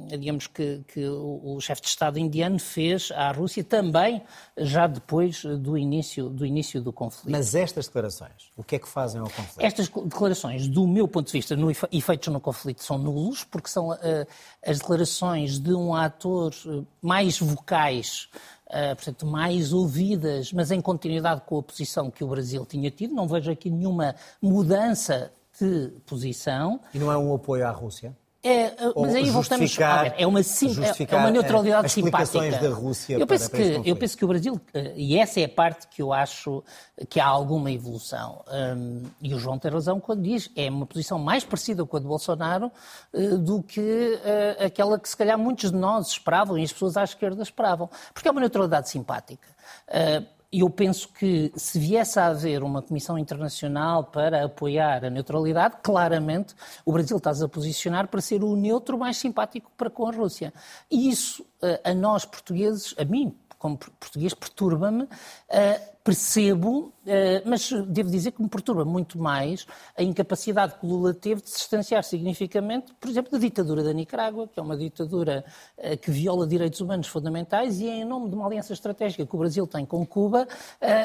digamos, que, que o, chefe de Estado indiano fez à Rússia também já depois do início, do início do conflito. Mas estas declarações, o que é que fazem ao conflito? Estas declarações, do meu ponto de vista, no efeitos no conflito, são nulos, porque são uh, as declarações de um ator mais vocais uh, portanto, mais ouvidas, mas em continuidade com a posição que o Brasil tinha tido. Não vejo aqui nenhuma mudança de posição. E não é um apoio à Rússia? É, mas aí voltamos a ver, é uma, sim, é uma neutralidade as simpática. da Rússia eu penso que eu penso que o Brasil eh, e essa é a parte que eu acho que há alguma evolução um, e o João tem razão quando diz é uma posição mais parecida com a de Bolsonaro uh, do que uh, aquela que se calhar muitos de nós esperavam e as pessoas à esquerda esperavam, porque é uma neutralidade simpática. Eu penso que se viesse a haver uma comissão internacional para apoiar a neutralidade, claramente o Brasil está-se a posicionar para ser o neutro mais simpático para com a Rússia. E isso, eh, a nós portugueses, a mim como português, perturba-me. Uh, percebo, uh, mas devo dizer que me perturba muito mais a incapacidade que Lula teve de se distanciar significativamente, por exemplo, da ditadura da Nicarágua, que é uma ditadura uh, que viola direitos humanos fundamentais e é em nome de uma aliança estratégica que o Brasil tem com Cuba,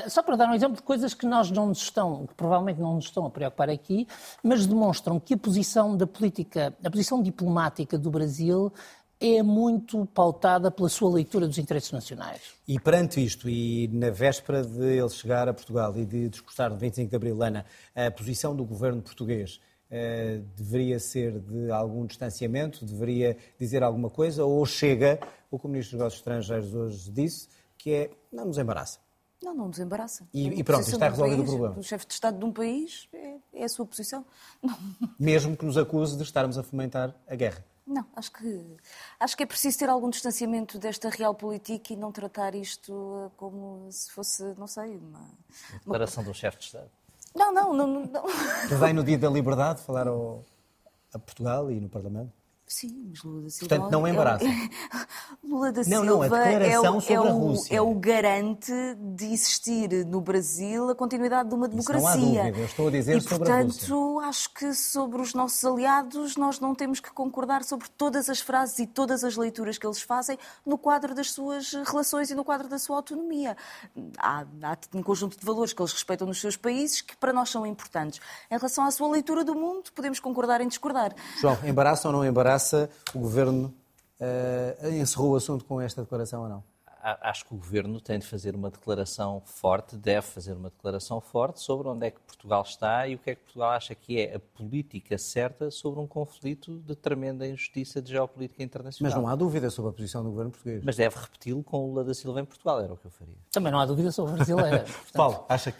só para dar um exemplo de coisas que nós não nos estão, que provavelmente não nos estão a preocupar aqui, mas demonstram que a posição da política, a posição diplomática do Brasil é muito pautada pela sua leitura dos interesses nacionais. E perante isto, e na véspera de ele chegar a Portugal e de discursar no 25 de Abril, Ana, a posição do governo português eh, deveria ser de algum distanciamento, deveria dizer alguma coisa, ou chega, o que o Ministro dos Negócios Estrangeiros hoje disse, que é, não nos embaraça. Não, não nos embaraça. E, e pronto, está resolvido país, o problema. O chefe de Estado de um país é, é a sua posição. Não. Mesmo que nos acuse de estarmos a fomentar a guerra. Não, acho que, acho que é preciso ter algum distanciamento desta real política e não tratar isto eh, como se fosse, não sei, uma... uma declaração uma... do chefe de Estado. Não, não, não. não. Que vai no dia da liberdade falar ao, a Portugal e no Parlamento? Sim, mas Lula da Silva. Portanto, não embaraça. Lula da Silva não, não, é, o, é, o, é o garante de existir no Brasil a continuidade de uma democracia. Isso não há dúvida, eu estou a dizer e, sobre portanto, a Rússia. acho que sobre os nossos aliados nós não temos que concordar sobre todas as frases e todas as leituras que eles fazem no quadro das suas relações e no quadro da sua autonomia. Há, há um conjunto de valores que eles respeitam nos seus países que para nós são importantes. Em relação à sua leitura do mundo, podemos concordar em discordar. João, embaraça ou não embaraça? O Governo uh, encerrou o assunto com esta declaração ou não? acho que o Governo tem de fazer uma declaração forte, deve fazer uma declaração forte sobre onde é que Portugal está e o que é que Portugal acha que é a política certa sobre um conflito de tremenda injustiça de geopolítica internacional. Mas não há dúvida sobre a posição do Governo português. Mas deve repeti-lo com o Lula da Silva em Portugal, era o que eu faria. Também não há dúvida sobre a brasileira. Paulo, acha que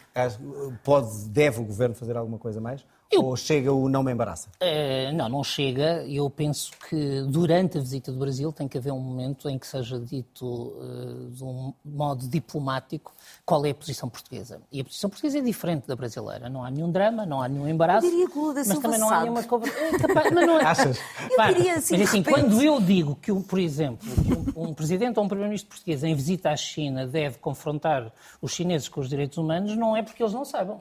pode, deve o Governo fazer alguma coisa mais? Eu... Ou chega o não me embaraça? Uh, não, não chega. Eu penso que durante a visita do Brasil tem que haver um momento em que seja dito uh, de um modo diplomático qual é a posição portuguesa. E a posição portuguesa é diferente da brasileira. Não há nenhum drama, não há nenhum embaraço. Eu diria que o da mas também não sabe. há nenhuma conversa. É capaz... mas não é... Achas? Eu diria assim, mas assim, quando eu digo que, por exemplo, um, um presidente ou um primeiro-ministro português em visita à China deve confrontar os chineses com os direitos humanos, não é porque eles não saibam.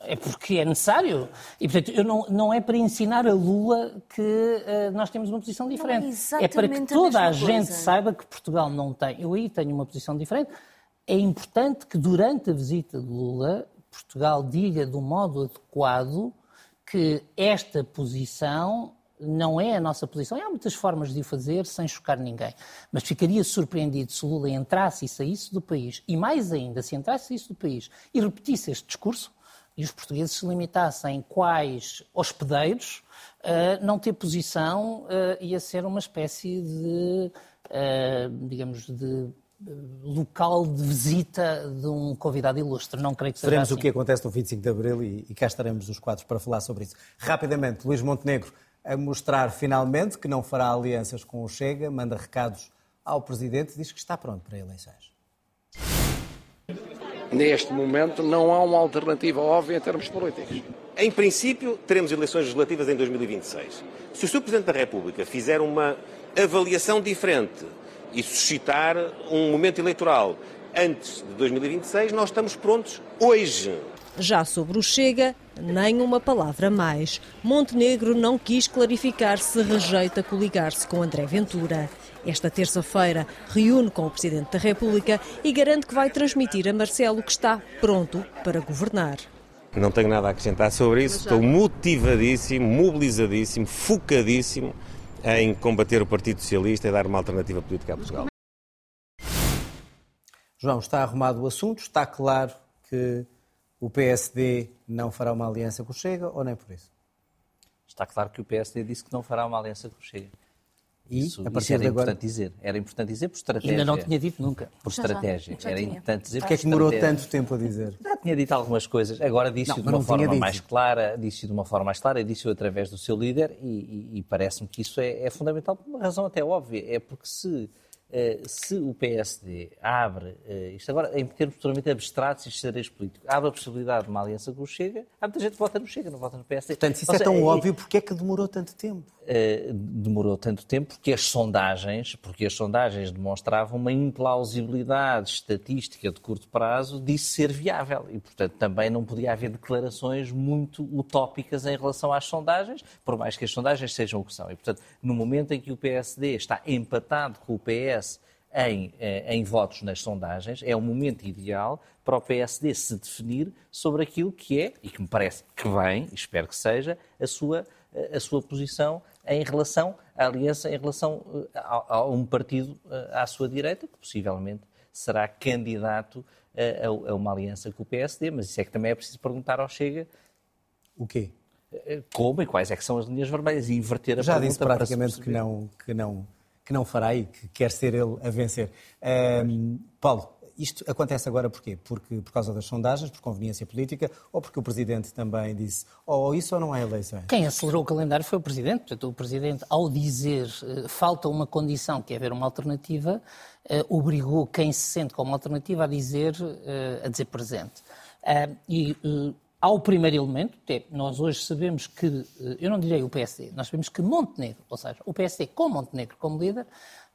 É porque é necessário. E, portanto, eu não, não é para ensinar a Lula que uh, nós temos uma posição diferente. É, é, para que toda a, a gente saiba que Portugal não tem. Eu aí tenho uma posição diferente. É importante que durante a visita de Lula, Portugal diga de um modo adequado que esta posição não é a nossa posição. E há muitas formas de o fazer sem chocar ninguém. Mas ficaria surpreendido se Lula entrasse e saísse do país, e mais ainda, se entrasse e saísse do país e repetisse este discurso, e os portugueses se limitassem quais hospedeiros, uh, não ter posição uh, ia ser uma espécie de, uh, digamos, de local de visita de um convidado ilustre. Não creio que seja Veremos assim. o que acontece no 25 de Abril e, e cá estaremos os quatro para falar sobre isso. Rapidamente, Luís Montenegro a mostrar finalmente que não fará alianças com o Chega, manda recados ao Presidente, diz que está pronto para eleições. Neste momento não há uma alternativa óbvia em termos políticos. Em princípio, teremos eleições legislativas em 2026. Se o Sr. Presidente da República fizer uma avaliação diferente e suscitar um momento eleitoral antes de 2026, nós estamos prontos hoje. Já sobre o Chega, nem uma palavra mais. Montenegro não quis clarificar se rejeita coligar-se com André Ventura. Esta terça-feira reúne com o Presidente da República e garante que vai transmitir a Marcelo que está pronto para governar. Não tenho nada a acrescentar sobre isso. Estou motivadíssimo, mobilizadíssimo, focadíssimo em combater o Partido Socialista e dar uma alternativa política a Portugal. João, está arrumado o assunto, está claro que o PSD não fará uma aliança com o Chega ou nem por isso? Está claro que o PSD disse que não fará uma aliança com o Chega. E, isso, a partir isso era de agora... importante dizer. Era importante dizer por estratégia. Ainda não tinha dito nunca. Por Já, estratégia. já, já era tinha. importante dizer Porquê é por que demorou tanto tempo a dizer? Já tinha dito algumas coisas, agora disse-o Não, de uma forma dito. mais clara, disse de uma forma mais clara, disse-o através do seu líder e, e- e parece-me que isso é, é fundamental por uma razão até óbvia, é porque se, eh, se o PSD abre, eh, isto agora em termos totalmente abstratos e xadrez político, abre a possibilidade de uma aliança com o Chega, há muita gente que vota no Chega, não vota no PSD. Portanto, se isso Ou é tão óbvio, porquê é que demorou tanto tempo? Eh, demorou tanto tempo porque as sondagens, porque as sondagens demonstravam uma implausibilidade estatística de curto prazo disso ser viável e, portanto, também não podia haver declarações muito utópicas em relação às sondagens, por mais que as sondagens sejam o que são. E, portanto, no momento em que o PSD está empatado com o PS em, eh, em votos nas sondagens, é o momento ideal para o PSD se definir sobre aquilo que é, e que me parece que vem, espero que seja, a sua, a sua posição em relação à aliança, em relação eh, a, a um partido eh, à sua direita, que possivelmente será candidato eh, a, a uma aliança com o PSD, mas isso é que também é preciso perguntar ao Chega O quê? como e quais é que são as linhas vermelhas e inverter a Já pergunta disse para se praticamente que perceber. não, que, não, que não fará e que quer ser ele a vencer. Ahm, Paulo, isto acontece agora porquê? Porque, por causa das sondagens, por conveniência política, ou porque o Presidente também disse ou isso ou não há eleições? Quem acelerou o calendário foi o Presidente. Portanto, o Presidente, ao dizer eh, falta uma condição, que é haver uma alternativa, eh, obrigou quem se sente como alternativa a dizer, eh, a dizer presente. E ao primeiro elemento, é, nós hoje sabemos que, eh, eu não direi o PSD, nós sabemos que Montenegro, ou seja, o PSD com Montenegro como líder,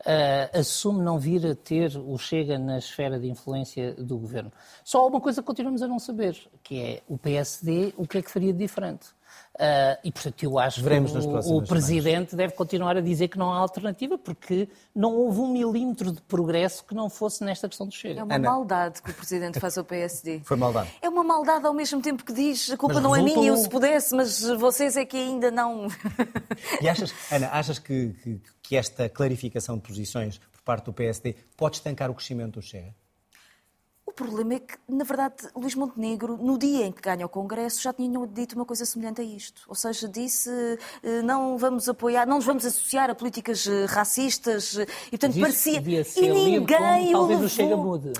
eh, assume não vir a ter o Chega na esfera de influência do governo. Só uma coisa que continuamos a não saber, que é o PSD, o que é que faria de diferente. Ah, e, portanto, eu acho Veremos que o, o Presidente deve continuar a dizer que não há alternativa, porque não houve um milímetro de progresso que não fosse nesta questão do Chega. É uma Ana. maldade que o Presidente faz ao PSD. Foi maldade. É uma maldade ao mesmo tempo que diz a culpa Mas não é minha, eu se pudesse, mas vocês é que ainda não. E achas, Ana, achas que, que, que esta clarificação de posições por parte do PSD pode estancar o crescimento do Chega? O problema é que, na verdade, Luís Montenegro, no dia em que ganha o Congresso, já tinha dito uma coisa semelhante a isto. Ou seja, disse eh, não vamos apoiar, não nos vamos associar a políticas eh, racistas eh, e, portanto, parecia... E ninguém como, talvez o, o Chega mude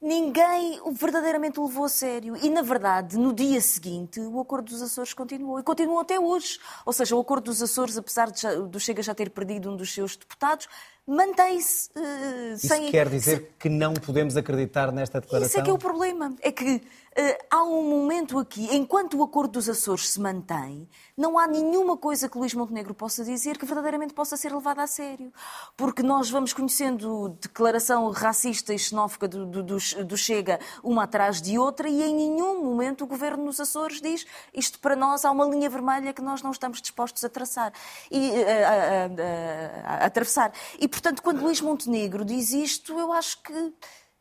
ninguém o verdadeiramente o levou a sério. E, na verdade, no dia seguinte, o Acordo dos Açores continuou. E continuou até hoje. Ou seja, o Acordo dos Açores, apesar de já, do Chega já ter perdido um dos seus deputados, mantém-se uh, sem... Isso quer dizer que não podemos acreditar nesta declaração? Isso é que é o problema. É que uh, há um momento aqui, enquanto o Acordo dos Açores se mantém, não há nenhuma coisa que Luís Montenegro possa dizer que verdadeiramente possa ser levada a sério. Porque nós vamos conhecendo declaração racista e xenófoba do, do, do, do Chega uma atrás de outra e em nenhum momento o Governo nos Açores diz isto para nós há uma linha vermelha que nós não estamos dispostos a traçar e uh, a, a, a, a atravessar. E, portanto, quando Luís Montenegro diz isto, eu acho que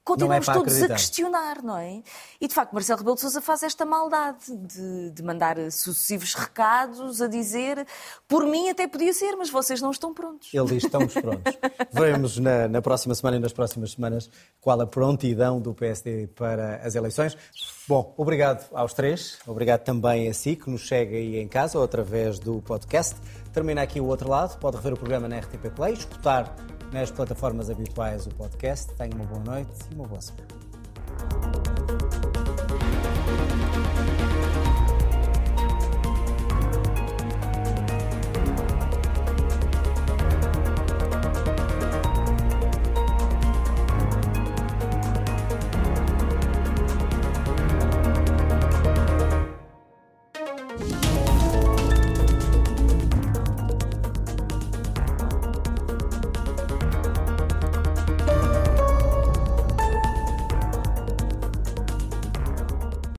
continuamos é todos acreditar. a questionar, não é? E de facto, Marcelo Rebelo de Sousa faz esta maldade de, de, mandar sucessivos recados a dizer por mim até podia ser, mas vocês não estão prontos. Ele diz: estamos prontos. Veremos na, na próxima semana e nas próximas semanas qual a prontidão do PSD para as eleições. Bom, obrigado aos três, obrigado também a si que nos chega aí em casa ou através do podcast. Termina aqui o outro lado, pode rever o programa na RTP Play, escutar nas plataformas habituais o podcast. Tenha uma boa noite e uma boa semana.